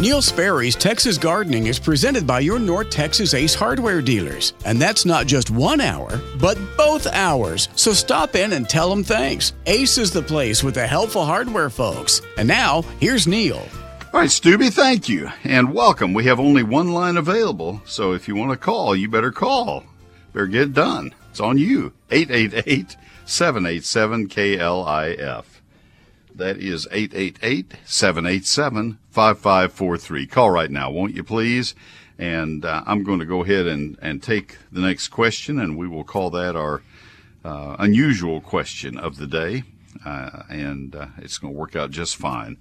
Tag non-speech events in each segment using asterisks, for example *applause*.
Neil Sperry's Texas Gardening is presented by your North Texas Ace hardware dealers. And that's not just one hour, but both hours. So stop in and tell them thanks. Ace is the place with the helpful hardware folks. And now, here's Neil. All right, Stubby, thank you. And welcome. We have only one line available, so if you want to call, you better call. Better get done. It's on you. 888 787 KLIF. That is 888 787 5543. Call right now, won't you please? And uh, I'm going to go ahead and, and take the next question, and we will call that our uh, unusual question of the day. Uh, and uh, it's going to work out just fine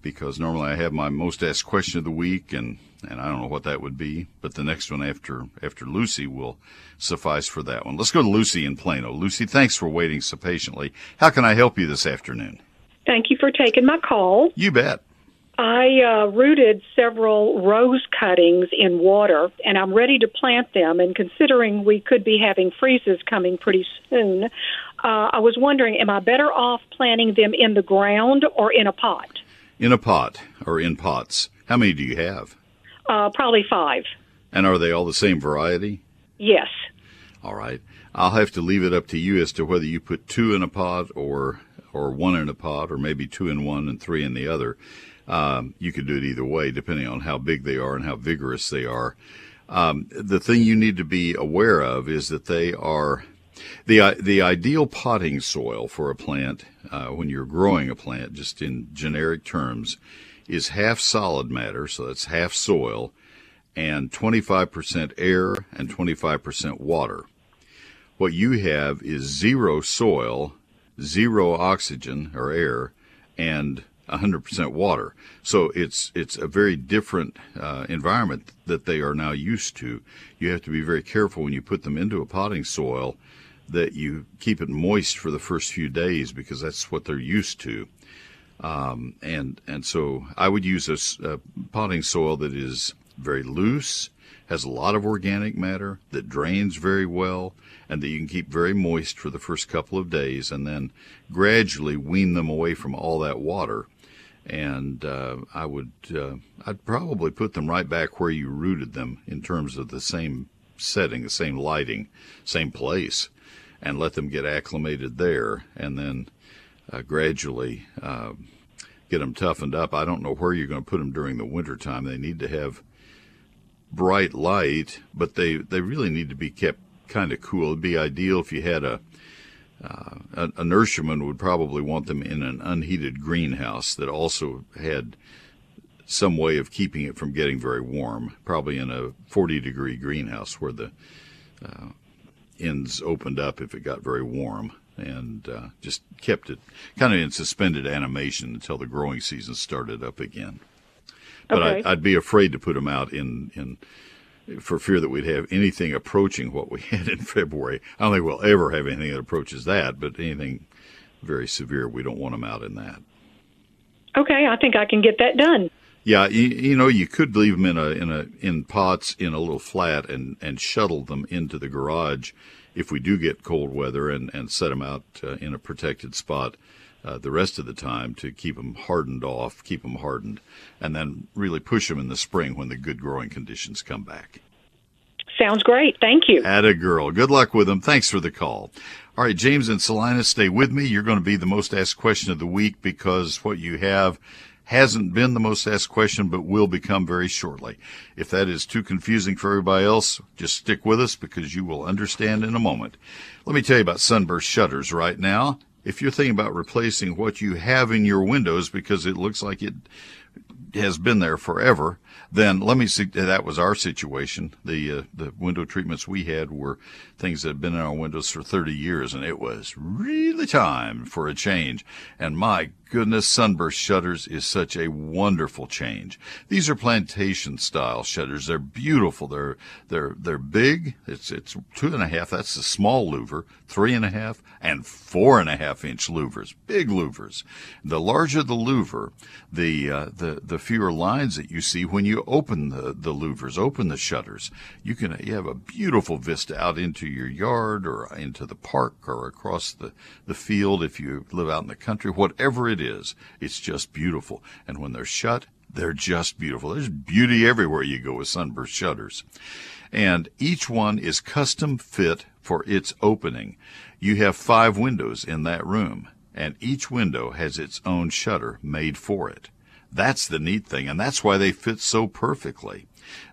because normally I have my most asked question of the week, and, and I don't know what that would be, but the next one after after Lucy will suffice for that one. Let's go to Lucy in Plano. Lucy, thanks for waiting so patiently. How can I help you this afternoon? Thank you for taking my call. You bet. I uh, rooted several rose cuttings in water, and I'm ready to plant them. And considering we could be having freezes coming pretty soon, uh, I was wondering, am I better off planting them in the ground or in a pot? In a pot or in pots. How many do you have? Uh, probably five. And are they all the same variety? Yes. All right. I'll have to leave it up to you as to whether you put two in a pot or or one in a pot, or maybe two in one and three in the other. Um, you could do it either way, depending on how big they are and how vigorous they are. Um, the thing you need to be aware of is that they are the the ideal potting soil for a plant uh, when you're growing a plant, just in generic terms, is half solid matter, so that's half soil, and 25% air and 25% water. What you have is zero soil zero oxygen or air and 100% water. So it's it's a very different uh, environment that they are now used to. You have to be very careful when you put them into a potting soil that you keep it moist for the first few days because that's what they're used to. Um, and and so I would use a, a potting soil that is very loose, has a lot of organic matter, that drains very well, and that you can keep very moist for the first couple of days and then gradually wean them away from all that water. And uh, I would, uh, I'd probably put them right back where you rooted them in terms of the same setting, the same lighting, same place, and let them get acclimated there, and then uh, gradually uh, get them toughened up. I don't know where you're going to put them during the winter time. They need to have bright light, but they, they really need to be kept kind of cool. It'd be ideal if you had a, uh, a, a nurseryman would probably want them in an unheated greenhouse that also had some way of keeping it from getting very warm. Probably in a 40 degree greenhouse where the uh, ends opened up if it got very warm and uh, just kept it kind of in suspended animation until the growing season started up again. But okay. I, I'd be afraid to put them out in, in for fear that we'd have anything approaching what we *laughs* had in February. I don't think we'll ever have anything that approaches that, but anything very severe, we don't want them out in that. Okay, I think I can get that done. Yeah, you, you, know, you could leave them in a in a in pots in a little flat and and shuttle them into the garage if we do get cold weather and and set them out uh, in a protected spot uh, the rest of the time to keep them hardened off, keep them hardened, and then really push them in the spring when the good growing conditions come back. Sounds great. Thank you. Add a girl. Good luck with them. Thanks for the call. All right, James and Celina, stay with me. You're going to be the most asked question of the week because what you have hasn't been the most asked question, but will become very shortly. If that is too confusing for everybody else, just stick with us because you will understand in a moment. Let me tell you about Sunburst Shutters right now if you're thinking about replacing what you have in your windows because it looks like it has been there forever, then let me see. That was our situation. The uh, the window treatments we had were things that had been in our windows for 30 years, and it was really time for a change. And my goodness, Sunburst Shutters is such a wonderful change. These are plantation style shutters. They're beautiful. They're they're they're big. It's it's two and a half. That's the small louver. Three and a half and four and a half inch louvers. Big louvers. The larger the louver, the uh, the the fewer lines that you see when you open the the louvers, open the shutters. You can you have a beautiful vista out into your yard or into the park or across the the field if you live out in the country. Whatever it it is. It's just beautiful. And when they're shut, They're just beautiful. There's beauty everywhere you go with sunburst shutters. And each one is custom fit for its opening. You have five windows in that room, and each window has its own shutter made for it. That's the neat thing, and that's why they fit so perfectly.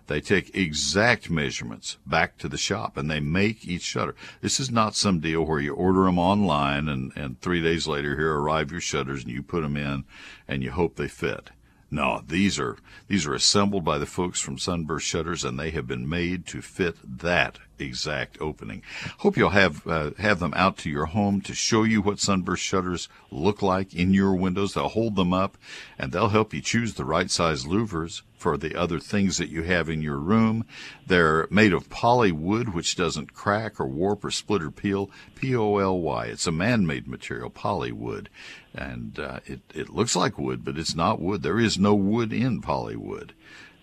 They take exact measurements back to the shop and they make each shutter. This is not some deal where you order them online and, and three days later here arrive your shutters and you put them in and you hope they fit. No, these are these are assembled by the folks from Sunburst Shutters, and they have been made to fit that exact opening. Hope you'll have uh, have them out to your home to show you what Sunburst Shutters look like in your windows. They'll hold them up, and they'll help you choose the right size louvers for the other things that you have in your room. They're made of poly wood, which doesn't crack or warp or split or peel. P O L Y. It's a man-made material, poly wood, and uh, it it looks like wood, but it's not wood. There is no wood in poly wood,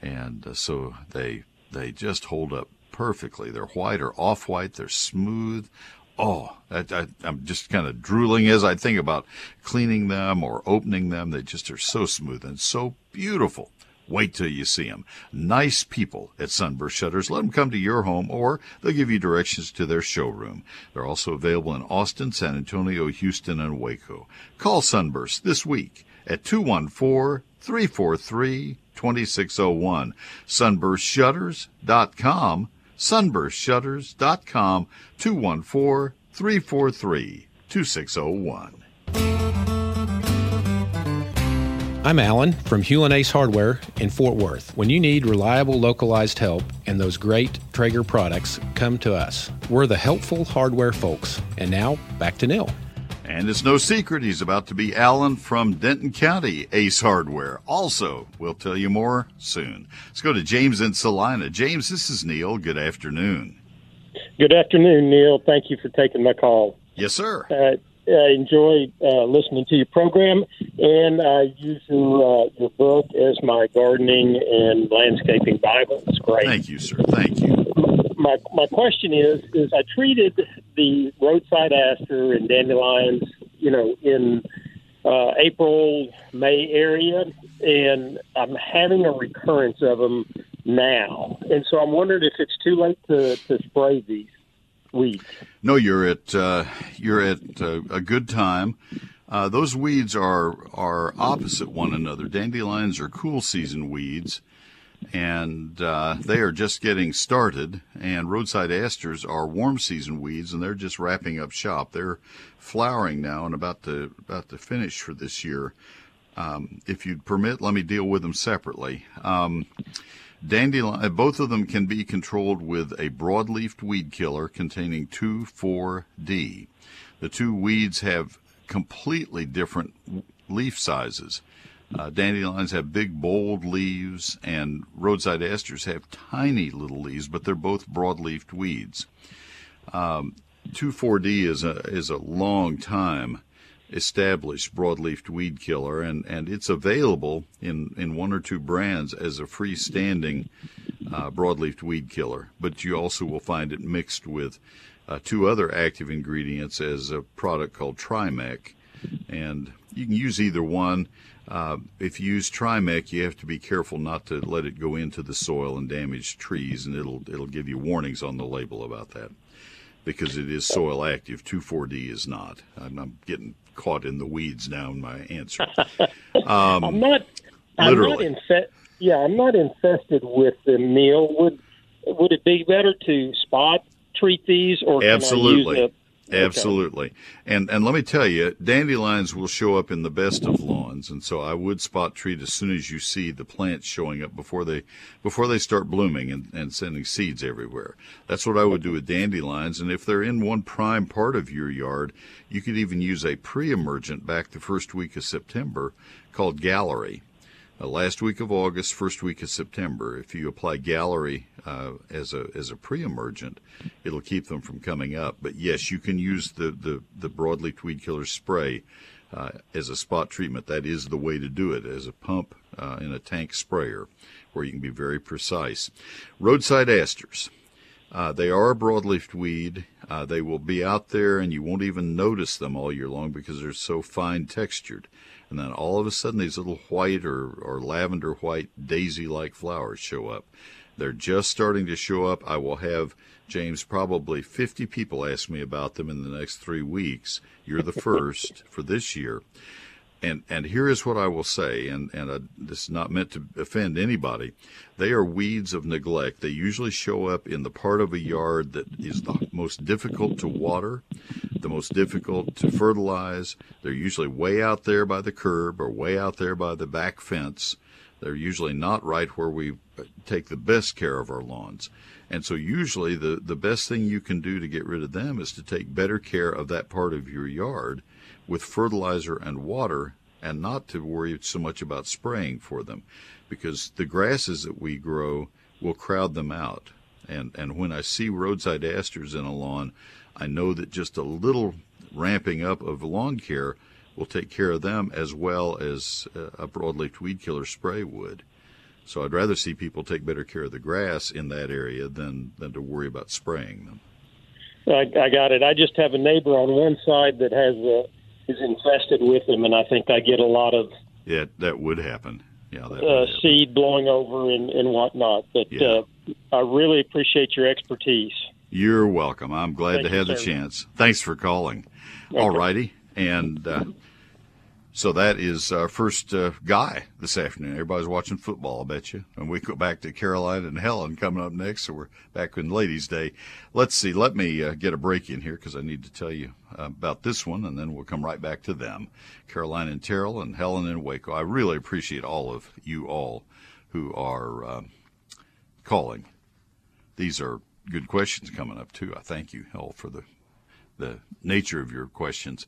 and uh, so they they just hold up perfectly. They're white or off-white. They're smooth. Oh, I, I, I'm just kind of drooling as I think about cleaning them or opening them. They just are so smooth and so beautiful. Wait till you see them. Nice people at Sunburst Shutters. Let them come to your home or they'll give you directions to their showroom. They're also available in Austin, San Antonio, Houston, and Waco. Call Sunburst this week at 214 343 2601. Sunburstshutters.com. Sunburstshutters.com 214 343 2601. I'm Alan from Hulen Ace Hardware in Fort Worth. When you need reliable localized help and those great Traeger products, come to us. We're the helpful hardware folks. And now, back to Neil. And it's no secret he's about to be Alan from Denton County Ace Hardware. Also, we'll tell you more soon. Let's go to James in Celina. James, this is Neil. Good afternoon. Good afternoon, Neil. Thank you for taking my call. Yes, sir. Uh, I enjoy uh, listening to your program, and I use your, uh, your book as my gardening and landscaping Bible. It's great. Thank you, sir. Thank you. My my question is: is I treated the roadside aster and dandelions, you know, in uh, April May area, and I'm having a recurrence of them now, and so I'm wondering if it's too late to, to spray these weeds. No, you're at uh, you're at uh, a good time. Uh, those weeds are are opposite one another. Dandelions are cool season weeds, and uh, they are just getting started. And roadside asters are warm season weeds, and they're just wrapping up shop. They're flowering now and about to about to finish for this year. Um, if you'd permit, let me deal with them separately. Um, Dandelion, uh, both of them can be controlled with a broadleaf weed killer containing 2,4-D. The two weeds have completely different leaf sizes. Uh, dandelions have big, bold leaves, and roadside asters have tiny little leaves, but they're both broadleafed weeds. Um, 2,4-D is a is a long time established broadleaf weed killer, and, and it's available in, in one or two brands as a freestanding uh, broadleaf weed killer. But you also will find it mixed with uh, two other active ingredients as a product called Trimec, and you can use either one. Uh, if you use Trimec, you have to be careful not to let it go into the soil and damage trees, and it'll it'll give you warnings on the label about that because it is soil active. 2,4-D is not. I'm, I'm getting caught in the weeds now in my answer. *laughs* Um, I'm not. I'm not infe- Yeah, I'm not infested with the meal. Would would it be better to spot treat these or absolutely? Absolutely. Okay. And and let me tell you, dandelions will show up in the best of lawns, and so I would spot treat as soon as you see the plants showing up before they before they start blooming and, and sending seeds everywhere. That's what I would do with dandelions. And if they're in one prime part of your yard, you could even use a pre-emergent back the first week of September called Gallery uh, last week of August, first week of September. If you apply Gallery uh, as a as a pre-emergent, it'll keep them from coming up. But yes, you can use the the, the broadleaf weed killer spray uh, as a spot treatment. That is the way to do it as a pump uh, in a tank sprayer, where you can be very precise. Roadside asters. Uh, they are a broadleaf weed. Uh, they will be out there, and you won't even notice them all year long because they're so fine textured And then all of a sudden, these little white or, or lavender white daisy like flowers show up. They're just starting to show up. I will have, James, probably 50 people ask me about them in the next three weeks. You're the *laughs* first for this year. And, and here is what I will say, and, and I, this is not meant to offend anybody. They are weeds of neglect. They usually show up in the part of a yard that is the most difficult to water, the most difficult to fertilize. They're usually way out there by the curb or way out there by the back fence. They're usually not right where we take the best care of our lawns. And so usually the, the best thing you can do to get rid of them is to take better care of that part of your yard with fertilizer and water and not to worry so much about spraying for them because the grasses that we grow will crowd them out. And, and when I see roadside asters in a lawn, I know that just a little ramping up of lawn care will take care of them as well as uh, a broadleaf weed killer spray would. So I'd rather see people take better care of the grass in that area than, than to worry about spraying them. I, I got it. I just have a neighbor on one side that has a is infested with them, and I think I get a lot of yeah that would happen. Yeah, that uh, seed blowing over and, and whatnot. But yeah. uh, I really appreciate your expertise. You're welcome. I'm glad Thank to have the chance. Thanks for calling. Okay. All righty, and uh, so that is our first uh, guy this afternoon. Everybody's watching football, I bet you. And we go back to Caroline and Helen coming up next. So we're back in Ladies' Day. Let's see. Let me uh, get a break in here because I need to tell you about this one, and then we'll come right back to them. Caroline and Terrell and Helen and Waco. I really appreciate all of you all who are uh, calling. These are good questions coming up too. I thank you all for the the nature of your questions.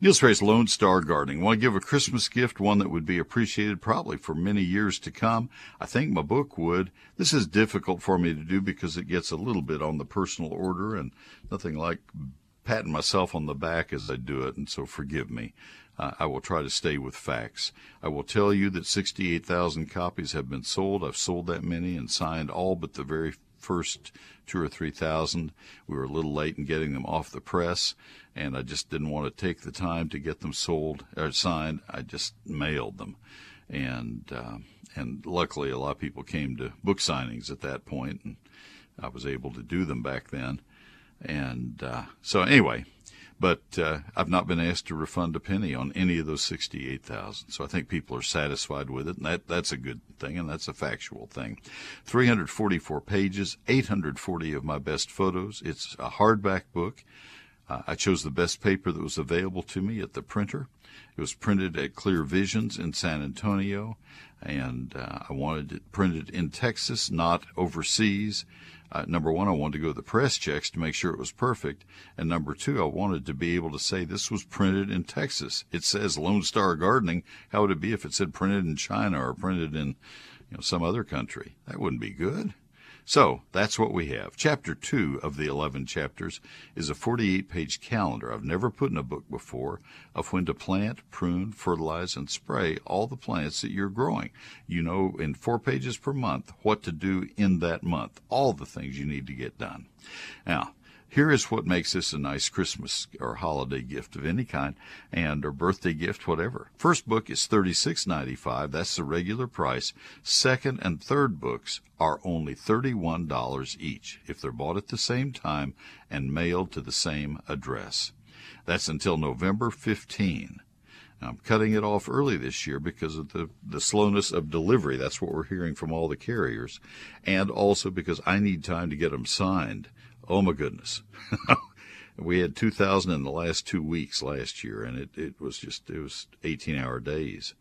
Neil Sperry's Lone Star Gardening. Want to give a Christmas gift, one that would be appreciated probably for many years to come? I think my book would. This is difficult for me to do because it gets a little bit on the personal order and nothing like patting myself on the back as I do it, and so forgive me. Uh, I will try to stay with facts. I will tell you that 68,000 copies have been sold. I've sold that many and signed all but the very first two or three thousand. We were a little late in getting them off the press, and I just didn't want to take the time to get them sold or signed. I just mailed them, and uh, and luckily a lot of people came to book signings at that point, and I was able to do them back then. And uh, so anyway, but uh, I've not been asked to refund a penny on any of those 68,000. So I think people are satisfied with it, and that, that's a good thing, and that's a factual thing. 344 pages, 840 of my best photos. It's a hardback book. Uh, I chose the best paper that was available to me at the printer. It was printed at Clear Visions in San Antonio, and uh, I wanted it printed in Texas, not overseas. Uh, number one, I wanted to go to the press checks to make sure it was perfect. And number two, I wanted to be able to say this was printed in Texas. It says Lone Star Gardening. How would it be if it said printed in China or printed in you know, some other country? That wouldn't be good. So that's what we have. Chapter two of the 11 chapters is a 48 page calendar I've never put in a book before of when to plant, prune, fertilize, and spray all the plants that you're growing. You know in four pages per month what to do in that month, all the things you need to get done. Now, here is what makes this a nice Christmas or holiday gift of any kind and or birthday gift, whatever. First book is $36.95. That's the regular price. Second and third books are only $31 each if they're bought at the same time and mailed to the same address. That's until November 15. Now, I'm cutting it off early this year because of the, the slowness of delivery. That's what we're hearing from all the carriers. And also because I need time to get them signed. Oh my goodness. *laughs* we had 2,000 in the last two weeks last year, and it, it was just, it was 18 hour days.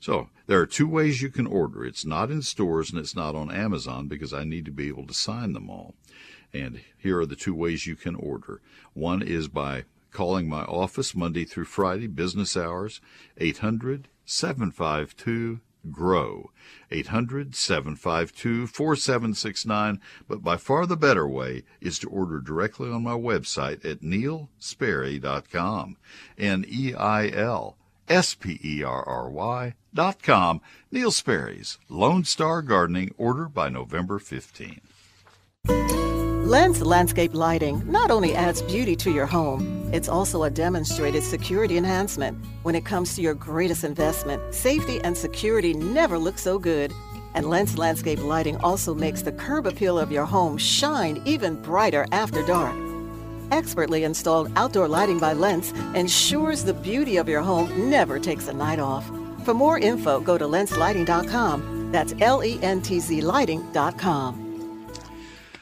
So there are two ways you can order. It's not in stores and it's not on Amazon because I need to be able to sign them all. And here are the two ways you can order. One is by calling my office Monday through Friday, business hours, 800 752 GROW. 800 752 4769. But by far the better way is to order directly on my website at neilsperry.com. N E I L S P E R R Y dot com. Neil Sperry's Lone Star Gardening. Order by November 15. Lentz Landscape Lighting not only adds beauty to your home, it's also a demonstrated security enhancement. When it comes to your greatest investment, safety and security never look so good. And Lentz Landscape Lighting also makes the curb appeal of your home shine even brighter after dark. Expertly installed outdoor lighting by Lentz ensures the beauty of your home never takes a night off. For more info, go to lentzlighting.com. That's L E N T Z lighting.com.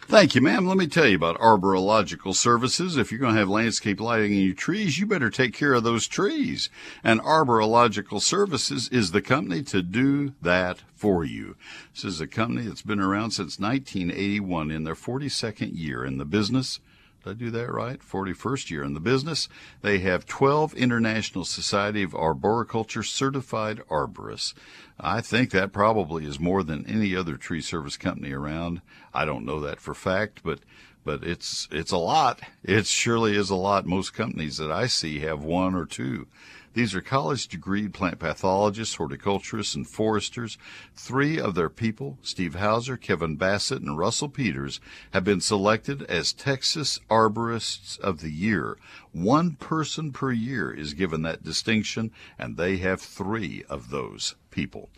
Thank you, ma'am. Let me tell you about Arborilogical Services. If you're going to have landscape lighting in your trees, you better take care of those trees. And Arborilogical Services is the company to do that for you. This is a company that's been around since 1981 in their 42nd year in the business. Did I do that right? 41st year in the business. They have 12 International Society of Arboriculture certified arborists. I think that probably is more than any other tree service company around. I don't know that for fact, but but it's it's a lot. It surely is a lot. Most companies that I see have one or two. These are college degreed plant pathologists, horticulturists, and foresters. Three of their people, Steve Houser, Kevin Bassett, and Russell Peters, have been selected as Texas Arborists of the Year. One person per year is given that distinction, and they have three of those people.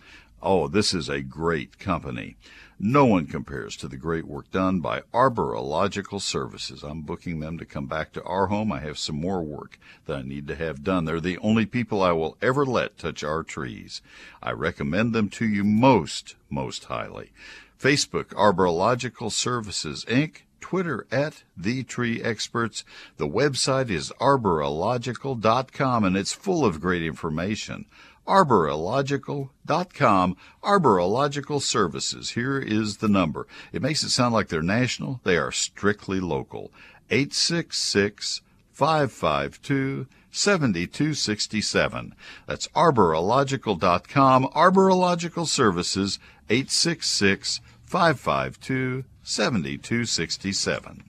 Oh, this is a great company. No one compares to the great work done by Arborilogical Services. I'm booking them to come back to our home. I have some more work that I need to have done. They're the only people I will ever let touch our trees. I recommend them to you most, most highly. Facebook, Arborilogical Services, Inc., Twitter at The Tree Experts. The website is arborilogical.com and it's full of great information arborilogical.com, Arborilogical Services. Here is the number. It makes it sound like they're national. They are strictly local. 866 552 7267. That's arborilogical.com, Arborilogical Services, 866 552 7267.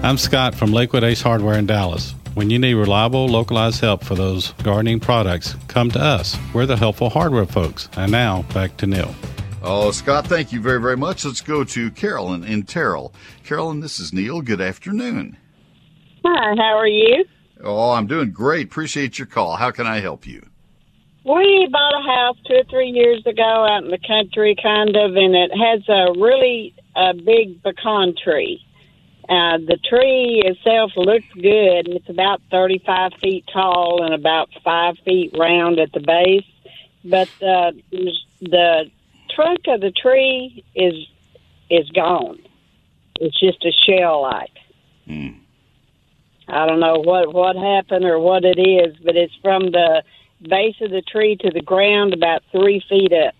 I'm Scott from Lakewood Ace Hardware in Dallas. When you need reliable, localized help for those gardening products, come to us. We're the helpful hardware folks. And now, back to Neil. Oh, Scott, thank you very, very much. Let's go to Carolyn in Terrell. Carolyn, this is Neil. Good afternoon. Hi, how are you? Oh, I'm doing great. Appreciate your call. How can I help you? We bought a house two or three years ago out in the country, kind of, and it has a really a big pecan tree. Uh, the tree itself looks good. It's about 35 feet tall and about five feet round at the base. But uh, the trunk of the tree is is gone. It's just a shell like. Hmm. I don't know what what happened or what it is, but it's from the base of the tree to the ground about three feet up.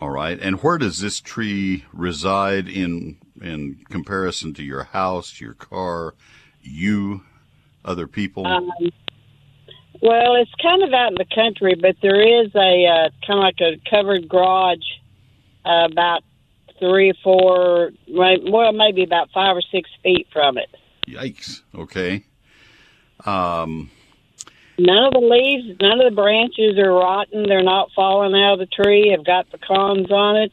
All right. And where does this tree reside in in comparison to your house, your car, you, other people? Um, well, it's kind of out in the country, but there is a uh, kind of like a covered garage uh, about three or four, well, maybe about five or six feet from it. Yikes. Okay. Um, none of the leaves, none of the branches are rotten. They're not falling out of the tree. I've got the pecans on it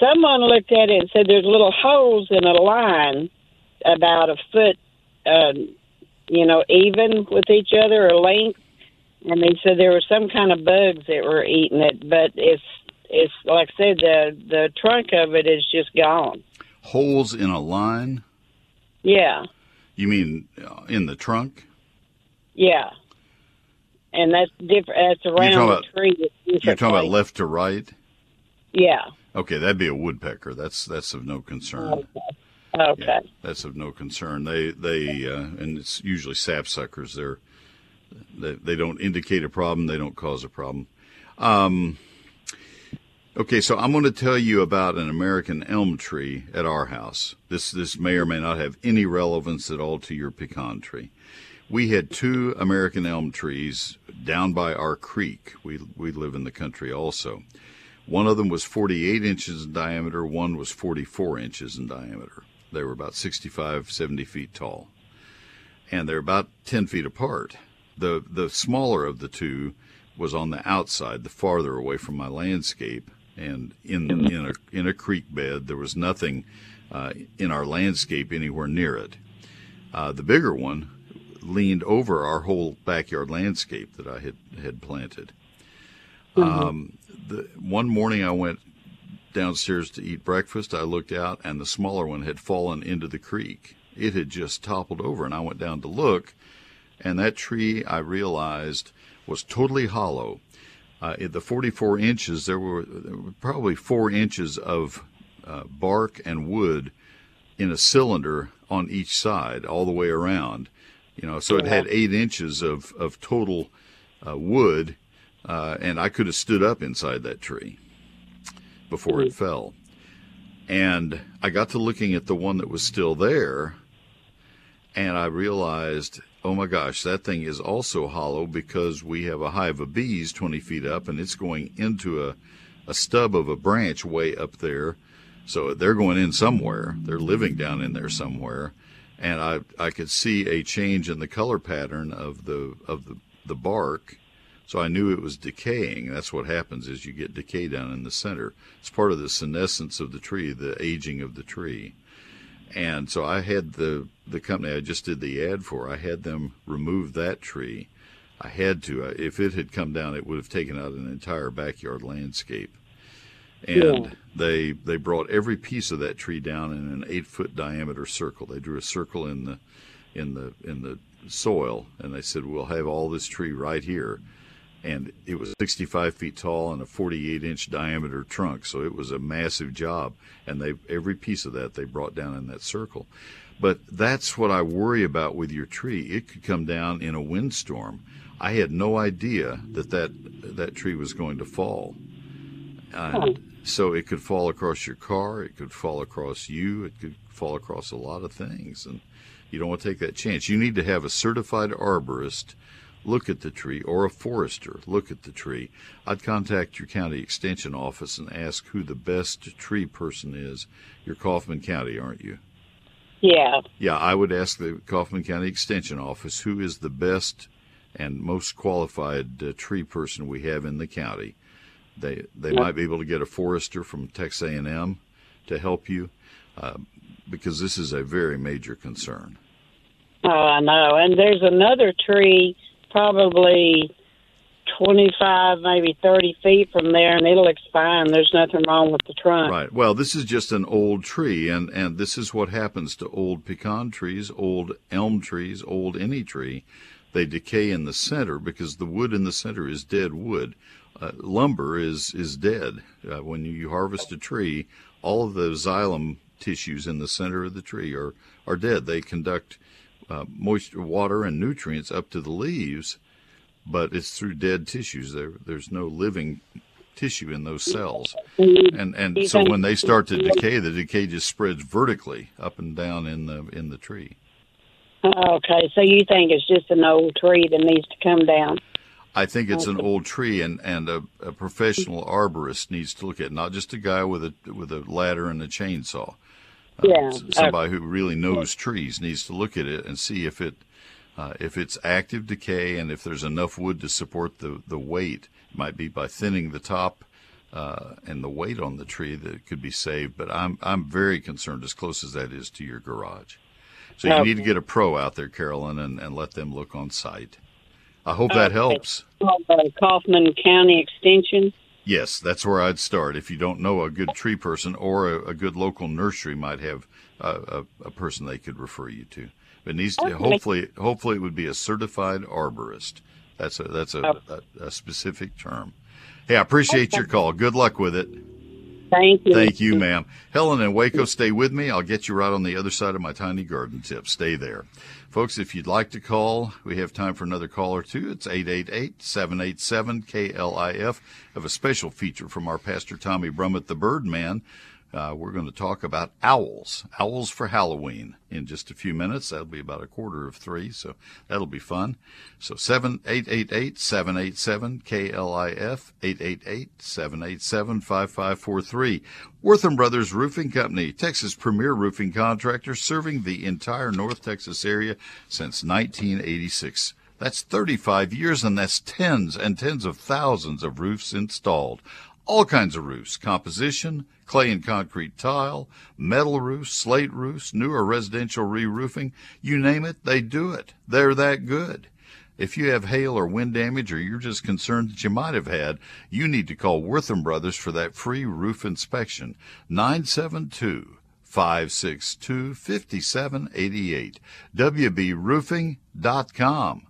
someone looked at it and said there's little holes in a line about a foot, um, you know, even with each other or length. And they said there were some kind of bugs that were eating it, but it's it's like I said, the the trunk of it is just gone. Holes in a line. Yeah. You mean uh, in the trunk? Yeah. And that's different. That's around the about, tree. You're talking about left to right. Yeah. Okay, that'd be a woodpecker. That's that's of no concern. Okay. Okay. Yeah, that's of no concern. They they uh, and it's usually sapsuckers. They're they, they don't indicate a problem. They don't cause a problem. Um, okay, so I'm going to tell you about an American elm tree at our house. This this may or may not have any relevance at all to your pecan tree. We had two American elm trees down by our creek. We we live in the country also. One of them was 48 inches in diameter, one was 44 inches in diameter. They were about 65, 70 feet tall. And they're about 10 feet apart. The, the smaller of the two was on the outside, the farther away from my landscape, and in in a in a creek bed. There was nothing uh, in our landscape anywhere near it. Uh, the bigger one leaned over our whole backyard landscape that I had had planted. Mm-hmm. Um, the one morning I went downstairs to eat breakfast. I looked out, and the smaller one had fallen into the creek. It had just toppled over, and I went down to look, and that tree I realized was totally hollow. Uh, at the 44 inches, there were, there were probably four inches of uh, bark and wood in a cylinder on each side, all the way around. You know, so it had eight inches of of total uh, wood, uh, and I could have stood up inside that tree before mm-hmm. it fell. And I got to looking at the one that was still there, and I realized, oh my gosh, that thing is also hollow because we have a hive of bees 20 feet up, and it's going into a, a stub of a branch way up there. So they're going in somewhere. They're living down in there somewhere. And I, I could see a change in the color pattern of the of the, the bark so I knew it was decaying. That's what happens is you get decay down in the center. It's part of the senescence of the tree, the aging of the tree. And so I had the the company I just did the ad for. I had them remove that tree. I had to. Uh, if it had come down, it would have taken out an entire backyard landscape. And yeah. they they brought every piece of that tree down in an eight foot diameter circle. They drew a circle in the in the in the soil, and they said, "We'll have all this tree right here." And it was 65 feet tall and a 48 inch diameter trunk. So it was a massive job. And they every piece of that they brought down in that circle. But that's what I worry about with your tree. It could come down in a windstorm. I had no idea that that, that tree was going to fall. And hmm. so it could fall across your car, it could fall across you, it could fall across a lot of things. And you don't want to take that chance. You need to have a certified arborist look at the tree, or a forester look at the tree, I'd contact your county extension office and ask who the best tree person is. You're Kaufman County, aren't you? Yeah. Yeah, I would ask the Kaufman County Extension Office who is the best and most qualified uh, tree person we have in the county. They they might be able to get a forester from Texas A&M to help you uh, because this is a very major concern. Oh, I know. And there's another tree probably 25, maybe 30 feet from there, and it'll expand. There's nothing wrong with the trunk. Right. Well, this is just an old tree, and, and this is what happens to old pecan trees, old elm trees, old any tree. They decay in the center because the wood in the center is dead wood. Uh, lumber is is dead. Uh, when you harvest a tree, all of the xylem tissues in the center of the tree are are dead. They conduct uh, moisture, water, and nutrients up to the leaves, but it's through dead tissues. There, there's no living tissue in those cells, and and so when they start to decay, the decay just spreads vertically up and down in the in the tree. Okay, so you think it's just an old tree that needs to come down? I think it's an old tree, and and a, a professional arborist needs to look at it, not just a guy with a with a ladder and a chainsaw. Uh, yeah. somebody who really knows trees needs to look at it and see if it uh, if it's active decay and if there's enough wood to support the the weight. It might be by thinning the top uh, and the weight on the tree that it could be saved. But I'm I'm very concerned, as close as that is to your garage. So you need to get a pro out there, Carolyn, and, and let them look on site. I hope that helps. Kaufman County Extension. Yes, that's where I'd start. If you don't know a good tree person or a, a good local nursery might have a, a, person they could refer you to. But needs to, okay. hopefully hopefully it would be a certified arborist. That's a that's a, oh. a, specific term. Hey, I appreciate okay. your call. Good luck with it. Thank you. Thank you, ma'am. Helen and Waco, stay with me. I'll get you right on the other side of my tiny garden tip. Stay there. Folks, if you'd like to call, we have time for another call or two. It's 888-787-KLIF. I have a special feature from our pastor Tommy Brummett, the Birdman. Uh, we're going to talk about owls, owls for Halloween in just a few minutes. That'll be about a quarter of three, so that'll be fun. So seven eight eight eight seven eight seven KLIF eight eight eight seven eight seven five five four three. Wortham Brothers Roofing Company, Texas' premier roofing contractor, serving the entire North Texas area since 1986. That's 35 years, and that's tens and tens of thousands of roofs installed all kinds of roofs, composition, clay and concrete tile, metal roofs, slate roofs, newer residential re-roofing, you name it, they do it. They're that good. If you have hail or wind damage or you're just concerned that you might have had, you need to call Wortham Brothers for that free roof inspection. 972 562 5788. WBRoofing.com.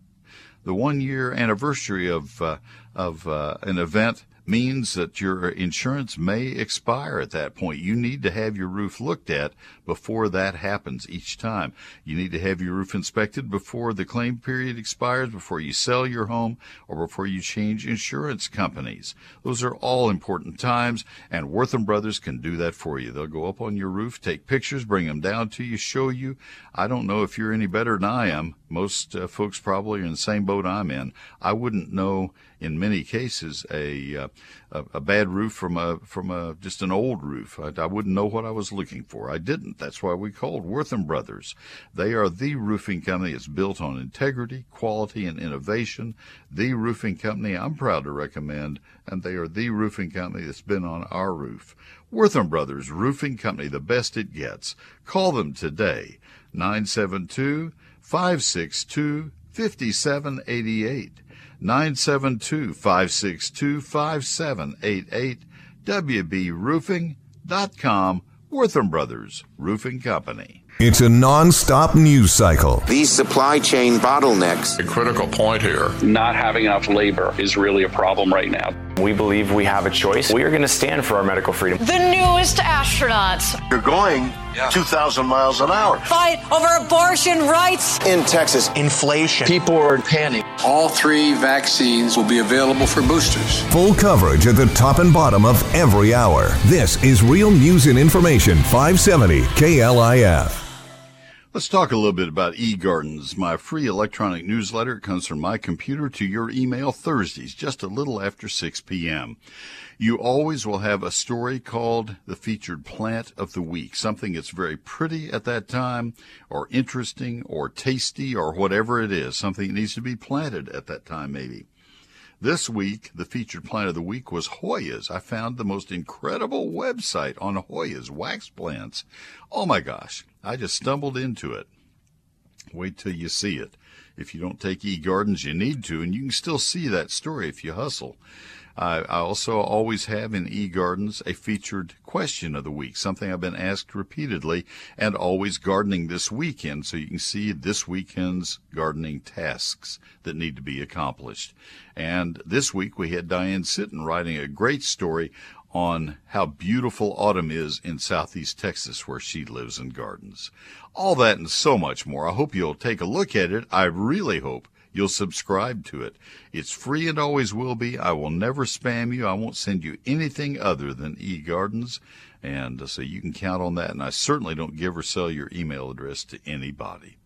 The one year anniversary of, uh, of uh, an event means that your insurance may expire at that point. You need to have your roof looked at before that happens each time. You need to have your roof inspected before the claim period expires, before you sell your home, or before you change insurance companies. Those are all important times, and Wortham Brothers can do that for you. They'll go up on your roof, take pictures, bring them down to you, show you. I don't know if you're any better than I am. Most uh, folks probably are in the same boat I'm in. I wouldn't know in many cases a uh, a, a, bad roof from a from a just an old roof. I, I, wouldn't know what I was looking for. I didn't. That's why we called Wortham Brothers. They are the roofing company that's built on integrity, quality, and innovation. The roofing company I'm proud to recommend, and they are the roofing company that's been on our roof. Wortham Brothers Roofing Company, the best it gets. Call them today, 972 562 5788. 972 562 5788. WBRoofing.com. Wortham Brothers Roofing Company. It's a non-stop news cycle. These supply chain bottlenecks. A critical point here. Not having enough labor is really a problem right now. We believe we have a choice. We are going to stand for our medical freedom. The newest astronauts. You're going yeah. 2,000 miles an hour. Fight over abortion rights. In Texas, inflation. People are in panic. All three vaccines will be available for boosters. Full coverage at the top and bottom of every hour. This is Real News and Information 570 KLIF. Let's talk a little bit about eGardens, my free electronic newsletter. It comes from my computer to your email Thursdays, just a little after 6 p.m. You always will have a story called the featured plant of the week, something that's very pretty at that time, or interesting, or tasty, or whatever it is, something that needs to be planted at that time, maybe. This week, the featured plant of the week was Hoyas. I found the most incredible website on Hoyas wax plants. Oh my gosh, I just stumbled into it. Wait till you see it. If you don't take eGardens, you need to, and you can still see that story if you hustle. I, I also always have in eGardens a featured question of the week, something I've been asked repeatedly, and always gardening this weekend, so you can see this weekend's gardening tasks that need to be accomplished. And this week we had Diane Sitton writing a great story on how beautiful autumn is in southeast Texas where she lives and gardens. All that and so much more. I hope you'll take a look at it. I really hope you'll subscribe to it. It's free and always will be. I will never spam you. I won't send you anything other than eGardens. And uh, so you can count on that. And I certainly don't give or sell your email address to anybody.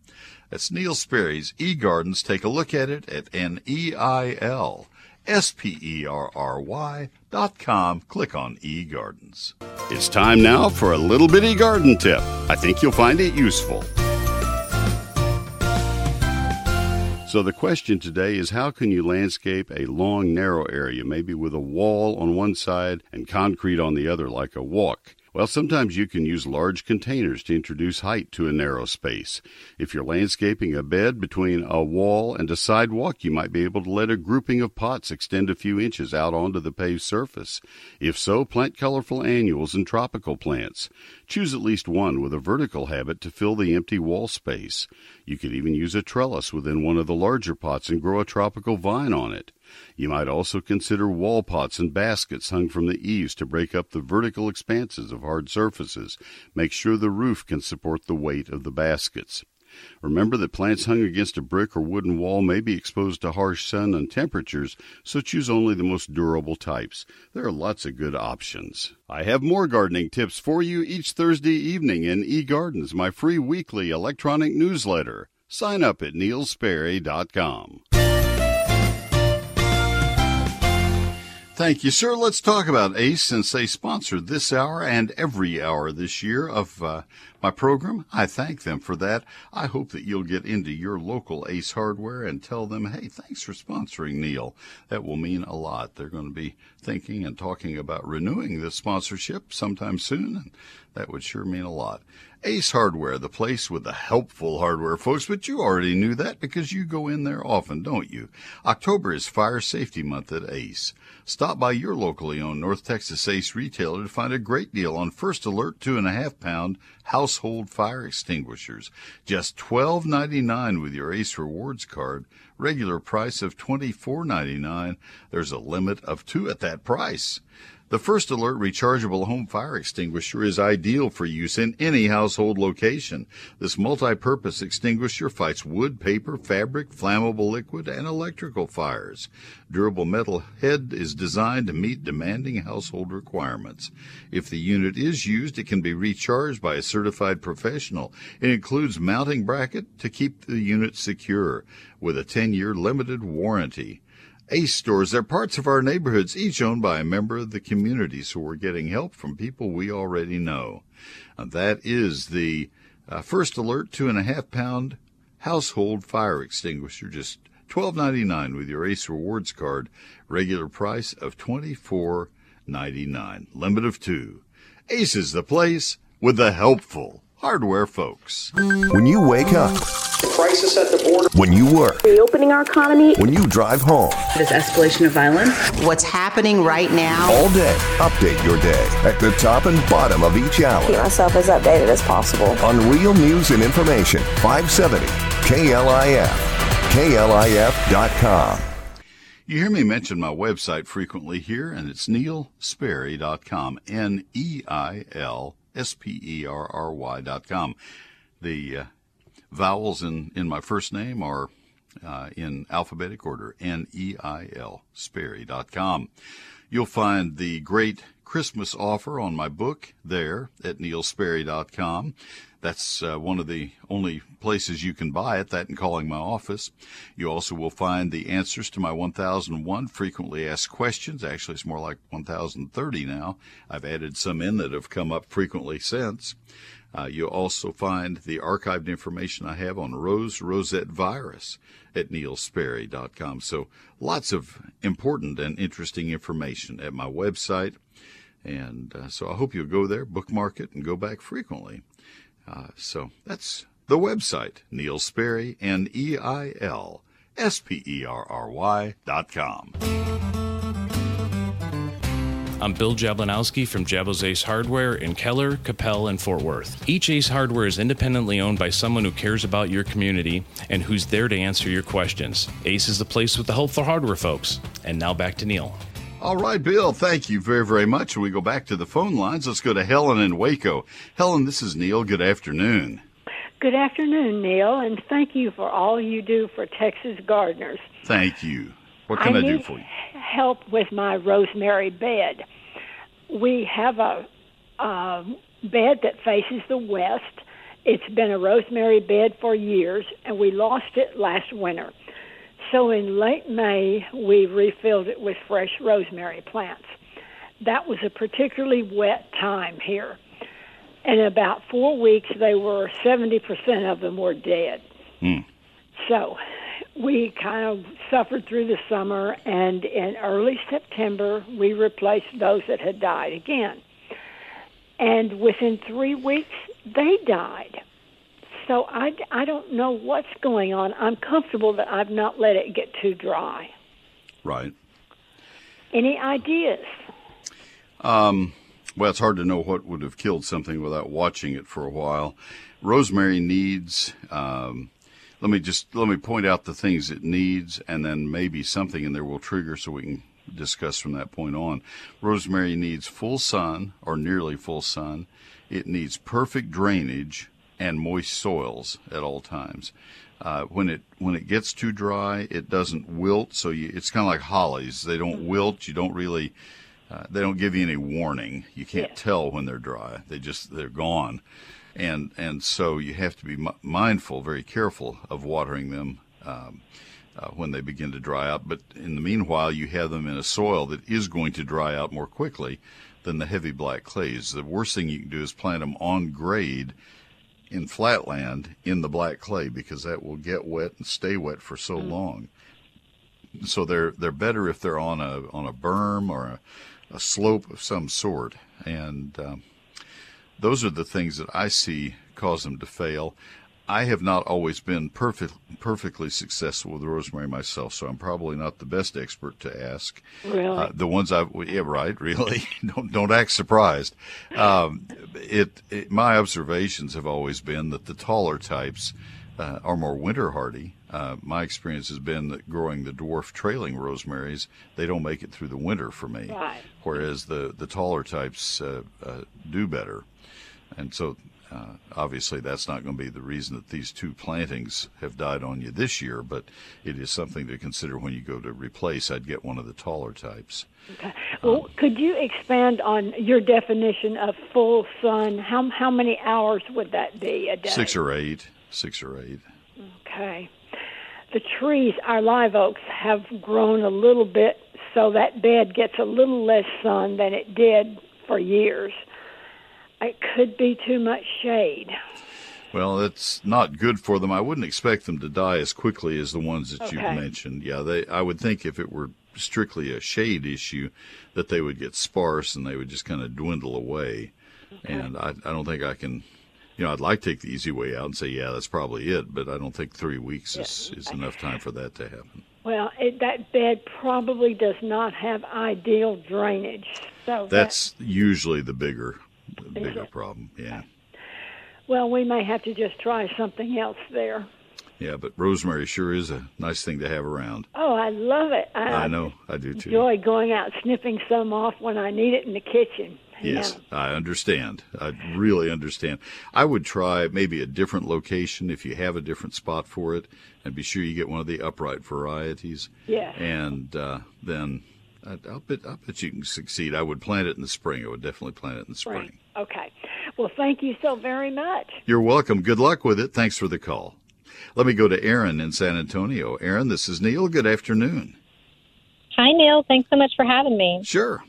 That's Neil Sperry's eGardens. Take a look at it at N-E-I-L. S-P-E-R-R-Y dot com. Click on eGardens. It's time now for a little bitty garden tip. I think you'll find it useful. So the question today is how can you landscape a long, narrow area, maybe with a wall on one side and concrete on the other, like a walk? Well, sometimes you can use large containers to introduce height to a narrow space. If you're landscaping a bed between a wall and a sidewalk, you might be able to let a grouping of pots extend a few inches out onto the paved surface. If so, plant colorful annuals and tropical plants. Choose at least one with a vertical habit to fill the empty wall space. You could even use a trellis within one of the larger pots and grow a tropical vine on it. You might also consider wall pots and baskets hung from the eaves to break up the vertical expanses of hard surfaces. Make sure the roof can support the weight of the baskets. Remember that plants hung against a brick or wooden wall may be exposed to harsh sun and temperatures, so choose only the most durable types. There are lots of good options. I have more gardening tips for you each Thursday evening in eGardens, my free weekly electronic newsletter. Sign up at neilsperry.com. Thank you, sir. Let's talk about ACE since they sponsored this hour and every hour this year of uh, my program. I thank them for that. I hope that you'll get into your local ACE hardware and tell them, hey, thanks for sponsoring Neil. That will mean a lot. They're going to be thinking and talking about renewing this sponsorship sometime soon, and that would sure mean a lot. Ace Hardware, the place with the helpful hardware, folks, but you already knew that because you go in there often, don't you? October is Fire Safety Month at Ace. Stop by your locally owned North Texas Ace retailer to find a great deal on First Alert two and a half pound household fire extinguishers. Just $12.99 with your Ace Rewards card. Regular price of $24.99. There's a limit of two at that price. The First Alert rechargeable home fire extinguisher is ideal for use in any household location. This multi-purpose extinguisher fights wood, paper, fabric, flammable liquid, and electrical fires. Durable metal head is designed to meet demanding household requirements. If the unit is used, it can be recharged by a certified professional. It includes mounting bracket to keep the unit secure with a 10-year limited warranty. Ace stores. They're parts of our neighborhoods, each owned by a member of the community, so we're getting help from people we already know. And that is the uh, First Alert two and a half pound household fire extinguisher, just twelve ninety nine with your Ace Rewards card. Regular price of twenty four ninety nine. Limit of two. Ace is the place with the helpful hardware folks. When you wake up, crisis at the border. when you work, Reopening our economy. when you drive home, This escalation of violence. What's happening right now? all day, update your day at the top and bottom of each hour Keep myself as updated as possible. on Real News and Information 570 KLIF. KLIF.com. You hear me mention my website frequently here, and it's neilsperry.com. N E I L S P R R com. The uh, vowels in, in my first name are uh, in alphabetic order N E I L Sperry dot com. You'll find the great Christmas offer on my book there at neilsperry.com. That's uh, one of the only places you can buy it, that and calling my office. You also will find the answers to my 1001 frequently asked questions. Actually, it's more like 1030 now. I've added some in that have come up frequently since. Uh, you'll also find the archived information I have on Rose Rosette virus at neilsperry.com. So lots of important and interesting information at my website. And uh, so I hope you'll go there, bookmark it, and go back frequently. Uh, so that's the website, Neil Sperry, N E I L S P E R R Y dot com. I'm Bill Jablanowski from Jabos Ace Hardware in Keller, Coppell, and Fort Worth. Each Ace Hardware is independently owned by someone who cares about your community and who's there to answer your questions. Ace is the place with the helpful hardware folks. And now back to Neil. All right, Bill, thank you very, very much. We go back to the phone lines. Let's go to Helen in Waco. Helen, this is Neil. Good afternoon. Good afternoon, Neil, and thank you for all you do for Texas gardeners. Thank you. What can I, do need for you? Help with my rosemary bed. We have a, a bed that faces the west. It's been a rosemary bed for years, and we lost it last winter. So in late May, we refilled it with fresh rosemary plants. That was a particularly wet time here. And in about four weeks, they were 70% of them were dead. Hmm. So we kind of suffered through the summer, and in early September, we replaced those that had died again. And within three weeks, they died. So I, I don't know what's going on. I'm comfortable that I've not let it get too dry. Right. Any ideas? Um, well, it's hard to know what would have killed something without watching it for a while. Rosemary needs. Um, let me just let me point out the things it needs, and then maybe something in there will trigger, so we can discuss from that point on. Rosemary needs full sun or nearly full sun. It needs perfect drainage and moist soils at all times. Uh, when it when it gets too dry, it doesn't wilt. So you, it's kind of like hollies; they don't wilt. You don't really uh, they don't give you any warning. You can't Yeah. tell when they're dry. They just they're gone, and and so you have to be mi- mindful, very careful of watering them. Um, uh, when they begin to dry out. But in the meanwhile, you have them in a soil that is going to dry out more quickly than the heavy black clays. The worst thing you can do is plant them on grade in flatland in the black clay because that will get wet and stay wet for so mm. long. So they're they're better if they're on a on a berm or a, a slope of some sort, and um, those are the things that I see cause them to fail. I have not always been perfect, perfectly successful with rosemary myself, so I'm probably not the best expert to ask. Really, uh, the ones I've yeah right really *laughs* don't don't act surprised. Um, it, it, my observations have always been that the taller types uh, are more winter hardy. Uh, my experience has been that growing the dwarf trailing rosemaries, they don't make it through the winter for me. Right. Whereas the the taller types uh, uh, do better, and so uh, obviously, that's not going to be the reason that these two plantings have died on you this year, but it is something to consider when you go to replace. I'd get one of the taller types. Okay. Well, um, could you expand on your definition of full sun? How how many hours would that be a day? Six or eight. Six or eight. Okay. The trees, our live oaks, have grown a little bit, so that bed gets a little less sun than it did for years it could be too much shade. Well, it's not good for them. I wouldn't expect them to die as quickly as the ones that okay. you've mentioned. Yeah, they. I would think if it were strictly a shade issue, that they would get sparse and they would just kind of dwindle away. Okay. And I, I don't think I can. You know, I'd like to take the easy way out and say, yeah, that's probably it. But I don't think three weeks is, is enough time for that to happen. Well, it, that bed probably does not have ideal drainage. So that's that, usually the bigger bigger problem. Yeah. Well, we may have to just try something else there. Yeah, but rosemary sure is a nice thing to have around. Oh, I love it. I, I know, I do too. Enjoy going out snipping some off when I need it in the kitchen. Yes, yeah. I understand. I really understand. I would try maybe a different location if you have a different spot for it, and be sure you get one of the upright varieties. Yeah. And uh, then I'll bet, I'll bet you can succeed. I would plant it in the spring. I would definitely plant it in the spring. spring. Okay. Well, thank you so very much. You're welcome. Good luck with it. Thanks for the call. Let me go to Aaron in San Antonio. Aaron, this is Neil. Good afternoon. Hi, Neil. Thanks so much for having me. Sure.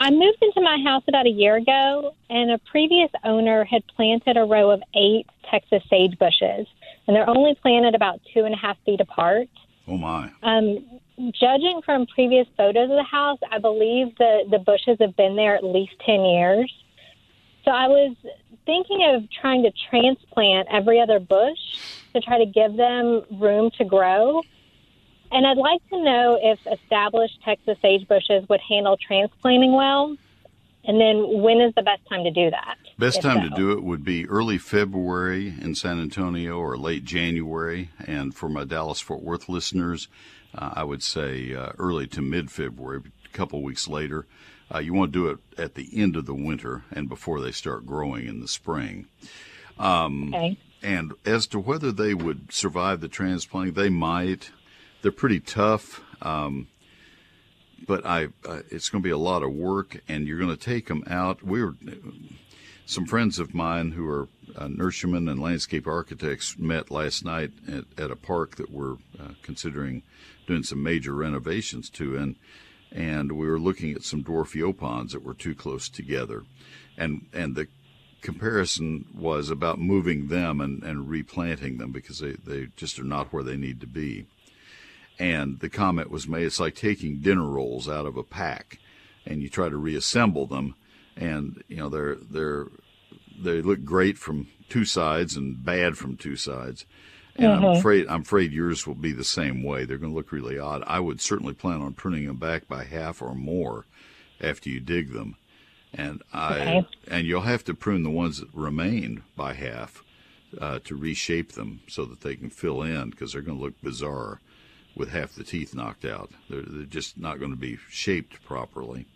I moved into my house about a year ago, and a previous owner had planted a row of eight Texas sage bushes, and they're only planted about two and a half feet apart. Oh my! Um, judging from previous photos of the house, I believe the the bushes have been there at least ten years. So I was thinking of trying to transplant every other bush to try to give them room to grow. And I'd like to know if established Texas sage bushes would handle transplanting well. And then when is the best time to do that? Best time so? to do it would be early February in San Antonio or late January. And for my Dallas Fort Worth listeners, uh, I would say uh, early to mid February, a couple weeks later. Uh, you want to do it at the end of the winter and before they start growing in the spring. Um, okay. And as to whether they would survive the transplanting, they might. They're pretty tough. Um, but I, uh, it's going to be a lot of work, and you're going to take them out. We were some friends of mine who are uh, nurserymen and landscape architects met last night at, at a park that we're uh, considering doing some major renovations to, and and we were looking at some dwarf yaupons that were too close together, and and the comparison was about moving them and, and replanting them because they, they just are not where they need to be. And the comment was made, it's like taking dinner rolls out of a pack and you try to reassemble them and you know they're they're they look great from two sides and bad from two sides. And mm-hmm. I'm afraid I'm afraid yours will be the same way. They're going to look really odd. I would certainly plan on pruning them back by half or more after you dig them, and I okay. and you'll have to prune the ones that remain by half uh, to reshape them so that they can fill in because they're going to look bizarre with half the teeth knocked out. They're, they're just not going to be shaped properly.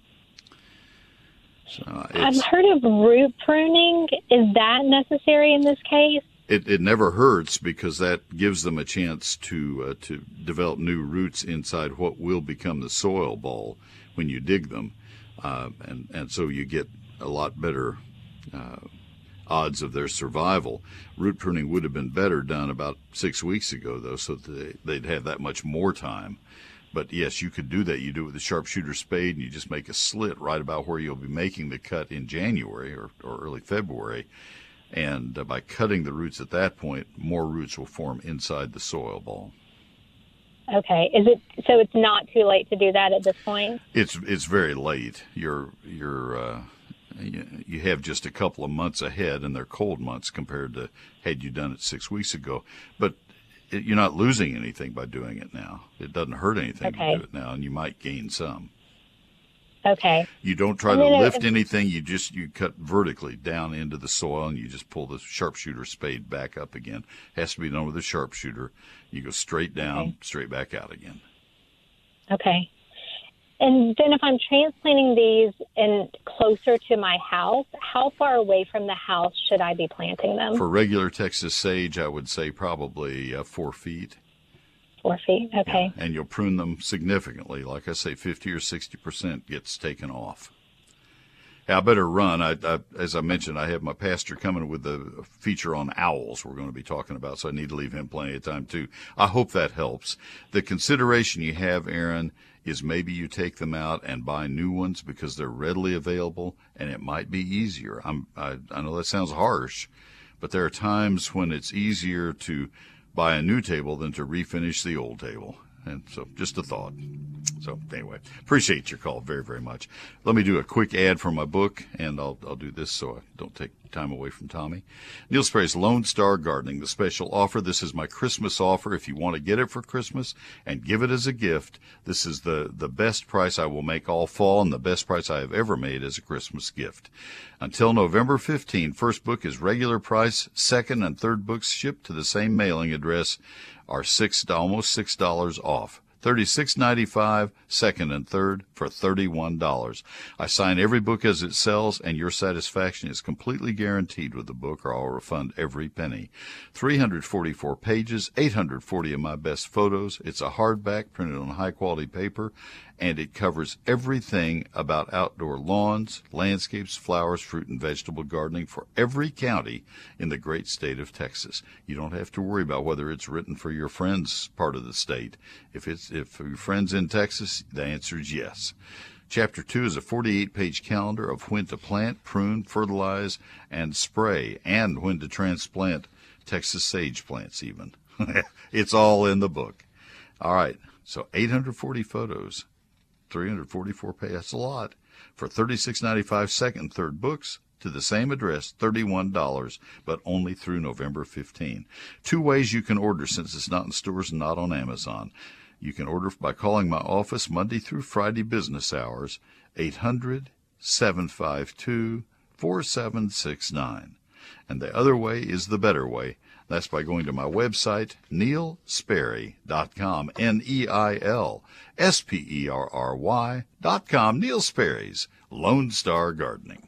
So I've heard of root pruning. Is that necessary in this case? It, it never hurts because that gives them a chance to uh, to develop new roots inside what will become the soil ball when you dig them, uh, and and so you get a lot better uh, odds of their survival. Root pruning would have been better done about six weeks ago, though, so they, they'd have that much more time. But yes, you could do that. You do it with a sharpshooter spade, and you just make a slit right about where you'll be making the cut in January or, or early February. And uh, by cutting the roots at that point, more roots will form inside the soil ball. Okay. Is it so? It's not too late to do that at this point. It's it's very late. You're you're uh, you, you have just a couple of months ahead, and they're cold months compared to had you done it six weeks ago. But it, you're not losing anything by doing it now. It doesn't hurt anything Okay. to do it now, and you might gain some. Okay. You don't try to lift anything. You just you cut vertically down into the soil, and you just pull the sharpshooter spade back up again. Has to be done with a sharpshooter. You go straight down, straight back out again. Okay. And then if I'm transplanting these in closer to my house, how far away from the house should I be planting them? For regular Texas sage, I would say probably uh, four feet. Four feet. Okay. and you'll prune them significantly. Like I say, 50 or 60 percent gets taken off. I better run. I, I, as I mentioned, I have my pastor coming with a feature on owls we're going to be talking about, so I need to leave him plenty of time too. I hope that helps. The consideration you have, Aaron, is maybe you take them out and buy new ones because they're readily available and it might be easier. I'm, I, I know that sounds harsh, but there are times when it's easier to buy a new table than to refinish the old table. And so just a thought. So anyway, appreciate your call very, very much. Let me do a quick ad for my book and I'll, I'll do this so I don't take time away from Tommy. Neil Sperry's Lone Star Gardening, the special offer. This is my Christmas offer. If you want to get it for Christmas and give it as a gift, this is the, the best price I will make all fall and the best price I have ever made as a Christmas gift. Until November 15, first book is regular price. Second and third books shipped to the same mailing address are six almost six dollars off. Thirty-six ninety-five, second and third for thirty-one dollars. I sign every book as it sells, and your satisfaction is completely guaranteed with the book, or I'll refund every penny. Three hundred forty-four pages, eight hundred forty of my best photos. It's a hardback printed on high-quality paper, and it covers everything about outdoor lawns, landscapes, flowers, fruit, and vegetable gardening for every county in the great state of Texas. You don't have to worry about whether it's written for your friend's part of the state. If it's if your friends in Texas, the answer is yes. Chapter 2 is a 48 page calendar of when to plant, prune, fertilize, and spray, and when to transplant Texas sage plants, even. *laughs* it's all in the book. All right, so 840 photos, 344 pages. A lot. For $36.95 second and third books to the same address, $31, but only through November 15. Two ways you can order since it's not in stores and not on Amazon. You can order by calling my office Monday through Friday business hours, 800 752 4769. And the other way is the better way. That's by going to my website, neilsperry.com, N-E-I-L S-P-E-R-R-Y dot com, Neil Sperry's Lone Star Gardening.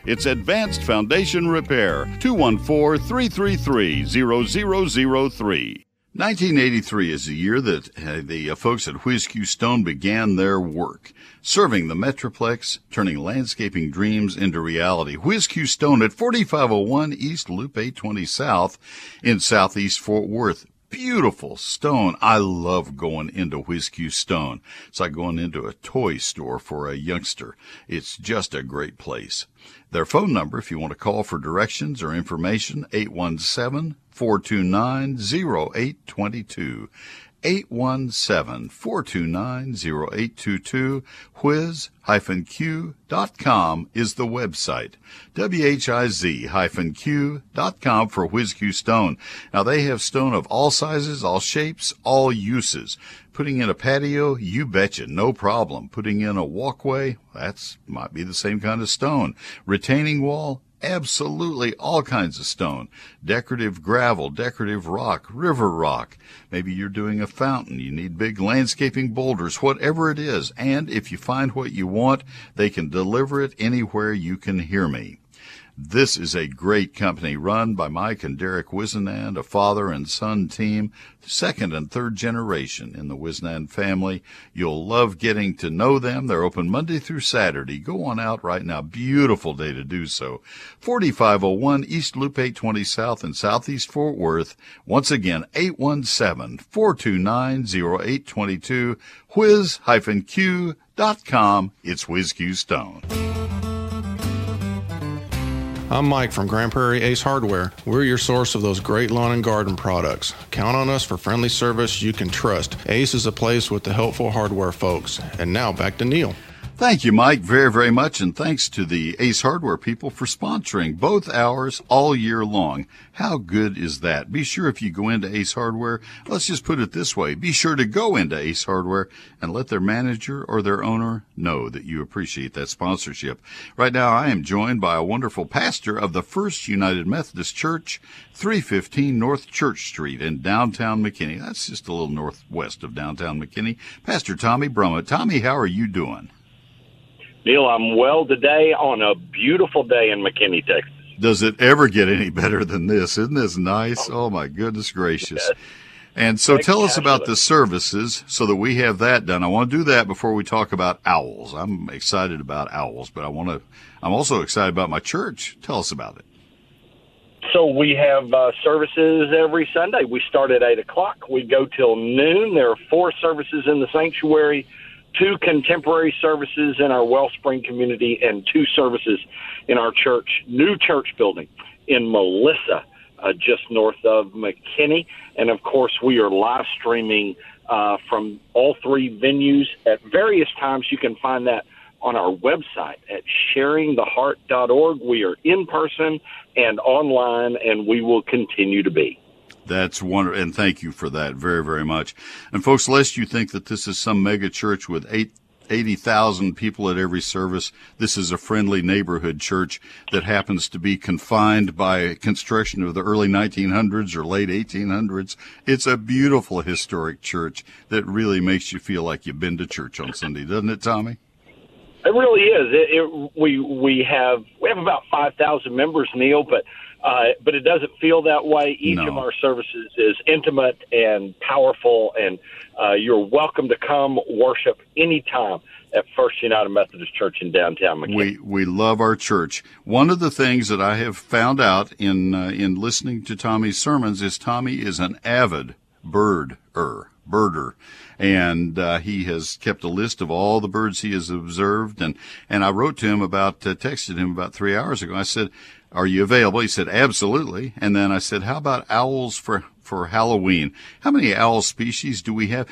it's Advanced Foundation Repair 214 333 0003. 1983 is the year that uh, the uh, folks at Q Stone began their work, serving the Metroplex, turning landscaping dreams into reality. Q Stone at 4501 East Loop 820 South in Southeast Fort Worth. Beautiful stone. I love going into Q Stone. It's like going into a toy store for a youngster. It's just a great place. Their phone number, if you want to call for directions or information, 817 429 0822. 817 429 0822. Whiz-Q.com is the website. W-H-I-Z-Q.com for Whiz Q Stone. Now they have stone of all sizes, all shapes, all uses. Putting in a patio, you betcha, no problem. Putting in a walkway, that's might be the same kind of stone. Retaining wall, absolutely all kinds of stone. Decorative gravel, decorative rock, river rock. Maybe you're doing a fountain. You need big landscaping boulders, whatever it is. And if you find what you want, they can deliver it anywhere you can hear me. This is a great company run by Mike and Derek Wisenand, a father and son team, second and third generation in the Wisenand family. You'll love getting to know them. They're open Monday through Saturday. Go on out right now. Beautiful day to do so. 4501 East Loop 820 South in Southeast Fort Worth. Once again, 817-429-0822. Whiz-Q.com. It's Whiz Q Stone. I'm Mike from Grand Prairie Ace Hardware. We're your source of those great lawn and garden products. Count on us for friendly service you can trust. Ace is a place with the helpful hardware folks. And now back to Neil. Thank you, Mike, very, very much. And thanks to the Ace Hardware people for sponsoring both hours all year long. How good is that? Be sure if you go into Ace Hardware, let's just put it this way. Be sure to go into Ace Hardware and let their manager or their owner know that you appreciate that sponsorship. Right now, I am joined by a wonderful pastor of the First United Methodist Church, 315 North Church Street in downtown McKinney. That's just a little northwest of downtown McKinney. Pastor Tommy Brummett. Tommy, how are you doing? Neil, I'm well today on a beautiful day in McKinney, Texas. Does it ever get any better than this? Isn't this nice? Oh, my goodness gracious. Yes. And so tell us about the services so that we have that done. I want to do that before we talk about owls. I'm excited about owls, but I want to, I'm also excited about my church. Tell us about it. So we have uh, services every Sunday. We start at 8 o'clock. We go till noon. There are four services in the sanctuary two contemporary services in our Wellspring community and two services in our church, new church building in Melissa, uh, just north of McKinney. And of course, we are live streaming uh, from all three venues at various times. You can find that on our website at sharingtheheart.org. We are in person and online, and we will continue to be. That's wonderful, and thank you for that very, very much. And folks, lest you think that this is some mega church with eight 80,000 people at every service. This is a friendly neighborhood church that happens to be confined by construction of the early 1900s or late 1800s. It's a beautiful historic church that really makes you feel like you've been to church on Sunday, doesn't it, Tommy? It really is. It, it, we we have we have about five thousand members, Neil, but uh, but it doesn't feel that way. Each no. of our services is intimate and powerful, and uh, you're welcome to come worship anytime at First United Methodist Church in downtown McKinney. We we love our church. One of the things that I have found out in uh, in listening to Tommy's sermons is Tommy is an avid birder, birder, and uh, he has kept a list of all the birds he has observed. and And I wrote to him about uh, texted him about three hours ago. I said are you available? He said, absolutely. And then I said, how about owls for, for Halloween? How many owl species do we have?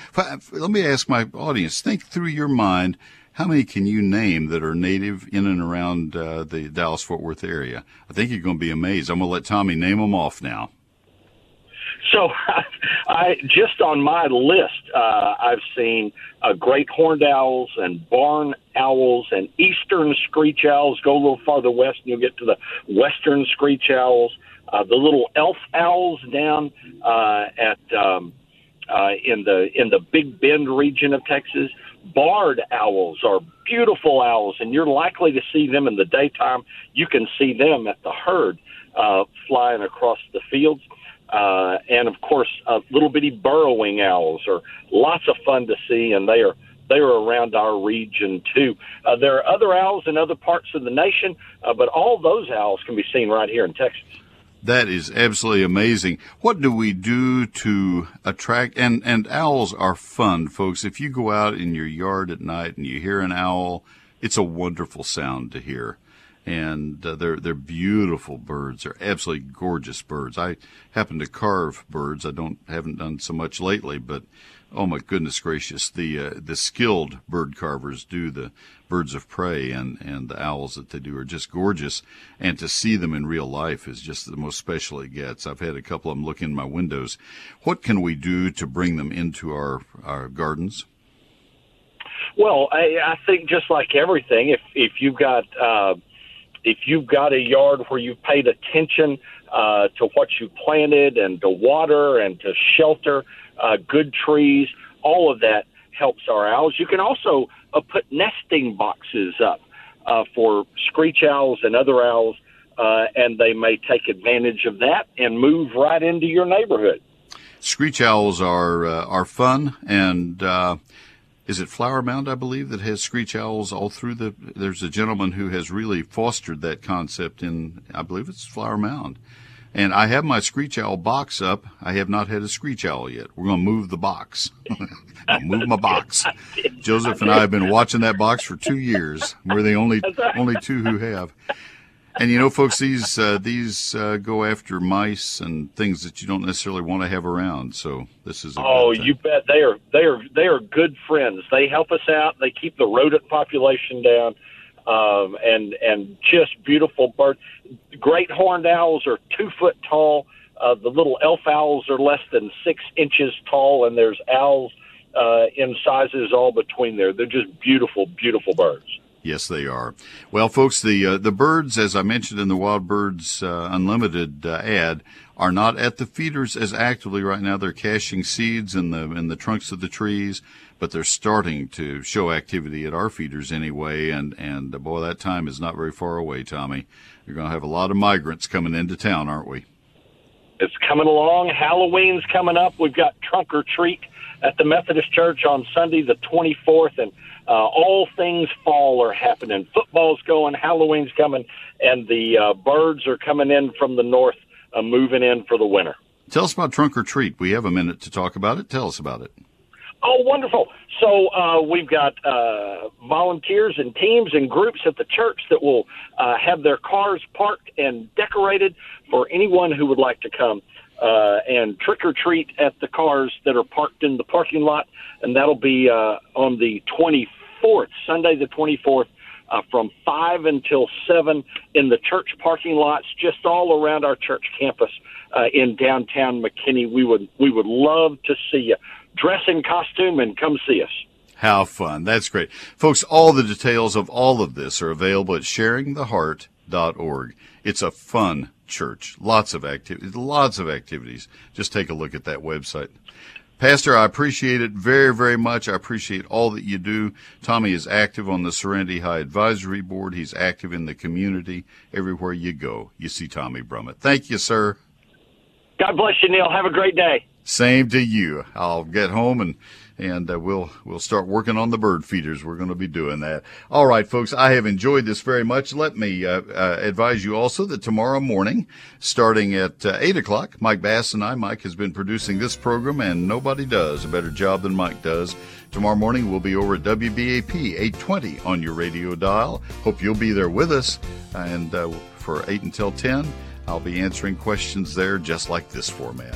Let me ask my audience, think through your mind. How many can you name that are native in and around uh, the Dallas Fort Worth area? I think you're going to be amazed. I'm going to let Tommy name them off now. So, *laughs* I just on my list, uh, I've seen uh, great horned owls and barn owls and eastern screech owls. Go a little farther west, and you'll get to the western screech owls. Uh, the little elf owls down uh, at um, uh, in the in the Big Bend region of Texas. Barred owls are beautiful owls, and you're likely to see them in the daytime. You can see them at the Heard uh, flying across the fields. Uh, and of course, uh, little bitty burrowing owls are lots of fun to see, and they are they are around our region too. Uh, there are other owls in other parts of the nation, uh, but all those owls can be seen right here in Texas. That is absolutely amazing. What do we do to attract and and owls are fun, folks. If you go out in your yard at night and you hear an owl, it's a wonderful sound to hear and uh, they're they're beautiful birds. They're absolutely gorgeous birds. I happen to carve birds. I don't haven't done so much lately, but oh my goodness gracious, the uh, the skilled bird carvers do the birds of prey and and the owls that they do are just gorgeous. And to see them in real life is just the most special it gets. I've had a couple of them look in my windows. What can we do to bring them into our our gardens? Well, I, I think just like everything, if if you've got uh, if you've got a yard where you've paid attention uh, to what you planted and to water and to shelter uh, good trees, all of that helps our owls. You can also uh, put nesting boxes up uh, for screech owls and other owls, uh, and they may take advantage of that and move right into your neighborhood. Screech owls are uh, are fun, and uh, is it Flower Mound, I believe, that has screech owls all through the. There's a gentleman who has really fostered that concept in, I believe it's Flower Mound. And I have my screech owl box up. I have not had a screech owl yet. We're going to move the box. *laughs* move my box. Joseph and I have been watching that box for two years. We're the only only two who have. And you know, folks, these uh, these uh, go after mice and things that you don't necessarily want to have around. So this is. oh, you bet they are they are they are good friends. They help us out. They keep the rodent population down, um, and and just beautiful birds. Great horned owls are two foot tall. Uh, the little elf owls are less than six inches tall, and there's owls uh, in sizes all between there. They're just beautiful, beautiful birds. Yes, they are. Well, folks, the uh, the birds, as I mentioned in the Wild Birds uh, Unlimited uh, ad, are not at the feeders as actively right now. They're caching seeds in the in the trunks of the trees, but they're starting to show activity at our feeders anyway. And and uh, boy, that time is not very far away, Tommy. You're going to have a lot of migrants coming into town, aren't we? It's coming along. Halloween's coming up. We've got trunk or treat at the Methodist Church on Sunday, the 24th, and uh, all things fall are happening. Football's going, Halloween's coming, and the uh, birds are coming in from the north, uh, moving in for the winter. Tell us about Trunk or Treat. We have a minute to talk about it. Tell us about it. Oh, wonderful. So uh, we've got uh, volunteers and teams and groups at the church that will uh, have their cars parked and decorated for anyone who would like to come uh, and trick or treat at the cars that are parked in the parking lot. And that'll be uh, on the 24th, Sunday the 24th, uh, from 5 until 7 in the church parking lots just all around our church campus uh, in downtown McKinney. We would, we would love to see you. Dress in costume and come see us. How fun. That's great. Folks, all the details of all of this are available at sharingtheheart.org. It's a fun church. Lots of activities, lots of activities. Just take a look at that website. Pastor, I appreciate it very, very much. I appreciate all that you do. Tommy is active on the Serenity High Advisory Board. He's active in the community. Everywhere you go, you see Tommy Brummett. Thank you, sir. God bless you, Neil. Have a great day. Same to you. I'll get home and and uh, we'll we'll start working on the bird feeders. We're going to be doing that. All right, folks. I have enjoyed this very much. Let me uh, uh, advise you also that tomorrow morning, starting at uh, eight o'clock, Mike Bass and I, Mike has been producing this program, and nobody does a better job than Mike does. Tomorrow morning we'll be over at WBAP 820 on your radio dial. Hope you'll be there with us, and uh, for eight until ten, I'll be answering questions there, just like this format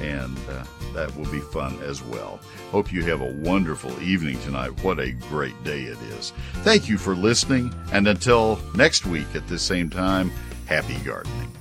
and uh, that will be fun as well. Hope you have a wonderful evening tonight. What a great day it is. Thank you for listening, and until next week at the same time, happy gardening.